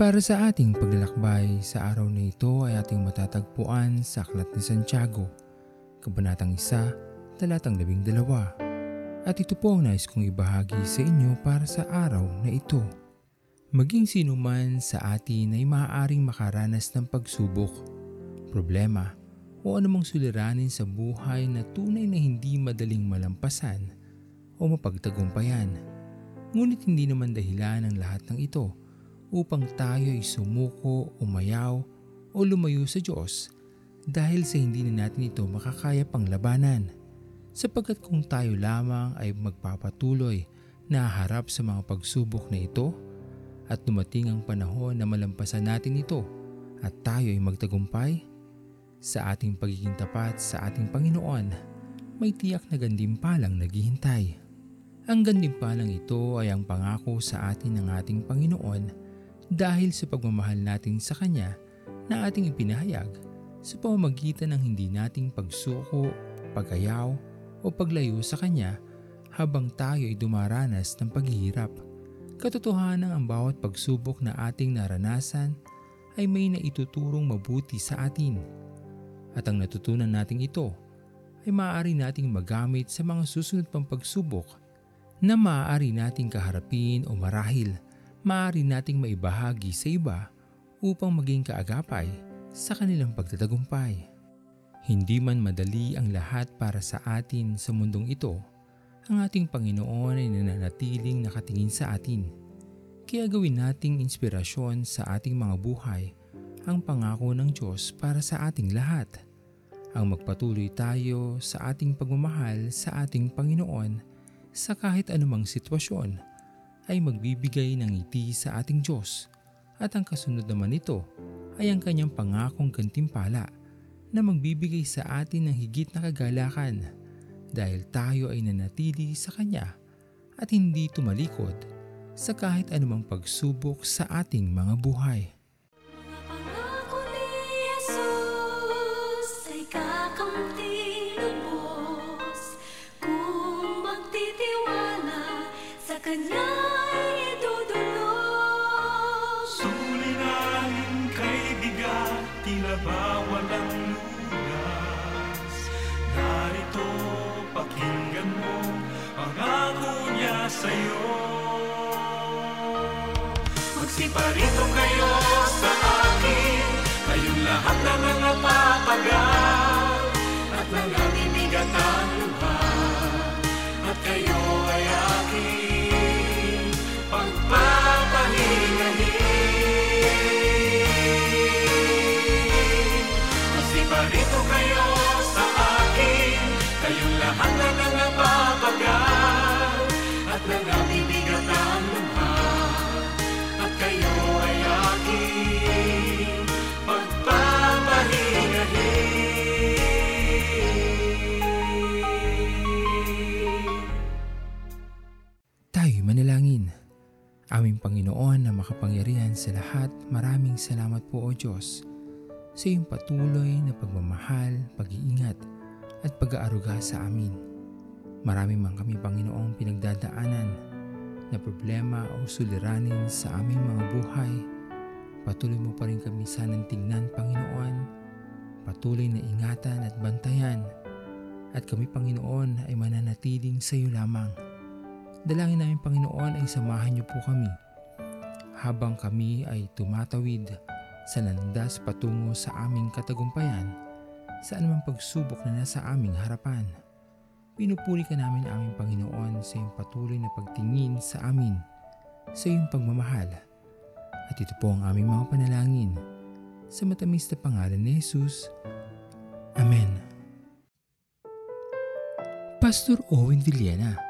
Para sa ating paglalakbay, sa araw na ito ay ating matatagpuan sa Aklat ni Santiago, Kabanatang 1, Talatang 12. At ito po ang nais kong ibahagi sa inyo para sa araw na ito. Maging sino man sa atin ay maaaring makaranas ng pagsubok, problema, o anumang suliranin sa buhay na tunay na hindi madaling malampasan o mapagtagumpayan. Ngunit hindi naman dahilan ang lahat ng ito upang tayo ay sumuko, umayaw o lumayo sa Diyos dahil sa hindi na natin ito makakaya pang labanan. Sapagkat kung tayo lamang ay magpapatuloy na harap sa mga pagsubok na ito at dumating ang panahon na malampasan natin ito at tayo ay magtagumpay, sa ating pagiging tapat sa ating Panginoon, may tiyak na gandimpalang naghihintay. Ang gandimpalang ito ay ang pangako sa atin ng ating Panginoon dahil sa pagmamahal natin sa Kanya na ating ipinahayag sa pamamagitan ng hindi nating pagsuko, pagayaw o paglayo sa Kanya habang tayo ay dumaranas ng paghihirap. Katotohanan ang bawat pagsubok na ating naranasan ay may naituturong mabuti sa atin at ang natutunan nating ito ay maaari nating magamit sa mga susunod pang pagsubok na maaari nating kaharapin o marahil maaari nating maibahagi sa iba upang maging kaagapay sa kanilang pagtatagumpay. Hindi man madali ang lahat para sa atin sa mundong ito, ang ating Panginoon ay nananatiling nakatingin sa atin. Kaya gawin nating inspirasyon sa ating mga buhay ang pangako ng Diyos para sa ating lahat. Ang magpatuloy tayo sa ating pagmamahal sa ating Panginoon sa kahit anumang sitwasyon ay magbibigay ng ngiti sa ating Diyos at ang kasunod naman nito ay ang kanyang pangakong gantimpala na magbibigay sa atin ng higit na kagalakan dahil tayo ay nanatili sa Kanya at hindi tumalikod sa kahit anumang pagsubok sa ating mga buhay. Sa'yo. Magsiparito kayo sa Manalangin. Aming Panginoon na makapangyarihan sa lahat, maraming salamat po o Diyos sa iyong patuloy na pagmamahal, pag-iingat at pag-aaruga sa amin. Marami man kami Panginoong pinagdadaanan na problema o suliranin sa aming mga buhay. Patuloy mo pa rin kami sanang tingnan Panginoon. Patuloy na ingatan at bantayan. At kami Panginoon ay mananatiling sa iyo lamang. Dalangin namin Panginoon ay samahan niyo po kami habang kami ay tumatawid sa landas patungo sa aming katagumpayan sa anumang pagsubok na nasa aming harapan. Pinupuri ka namin aming Panginoon sa iyong patuloy na pagtingin sa amin, sa iyong pagmamahal. At ito po ang aming mga panalangin sa matamis na pangalan ni Jesus. Amen. Pastor Owen Villena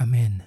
Amen.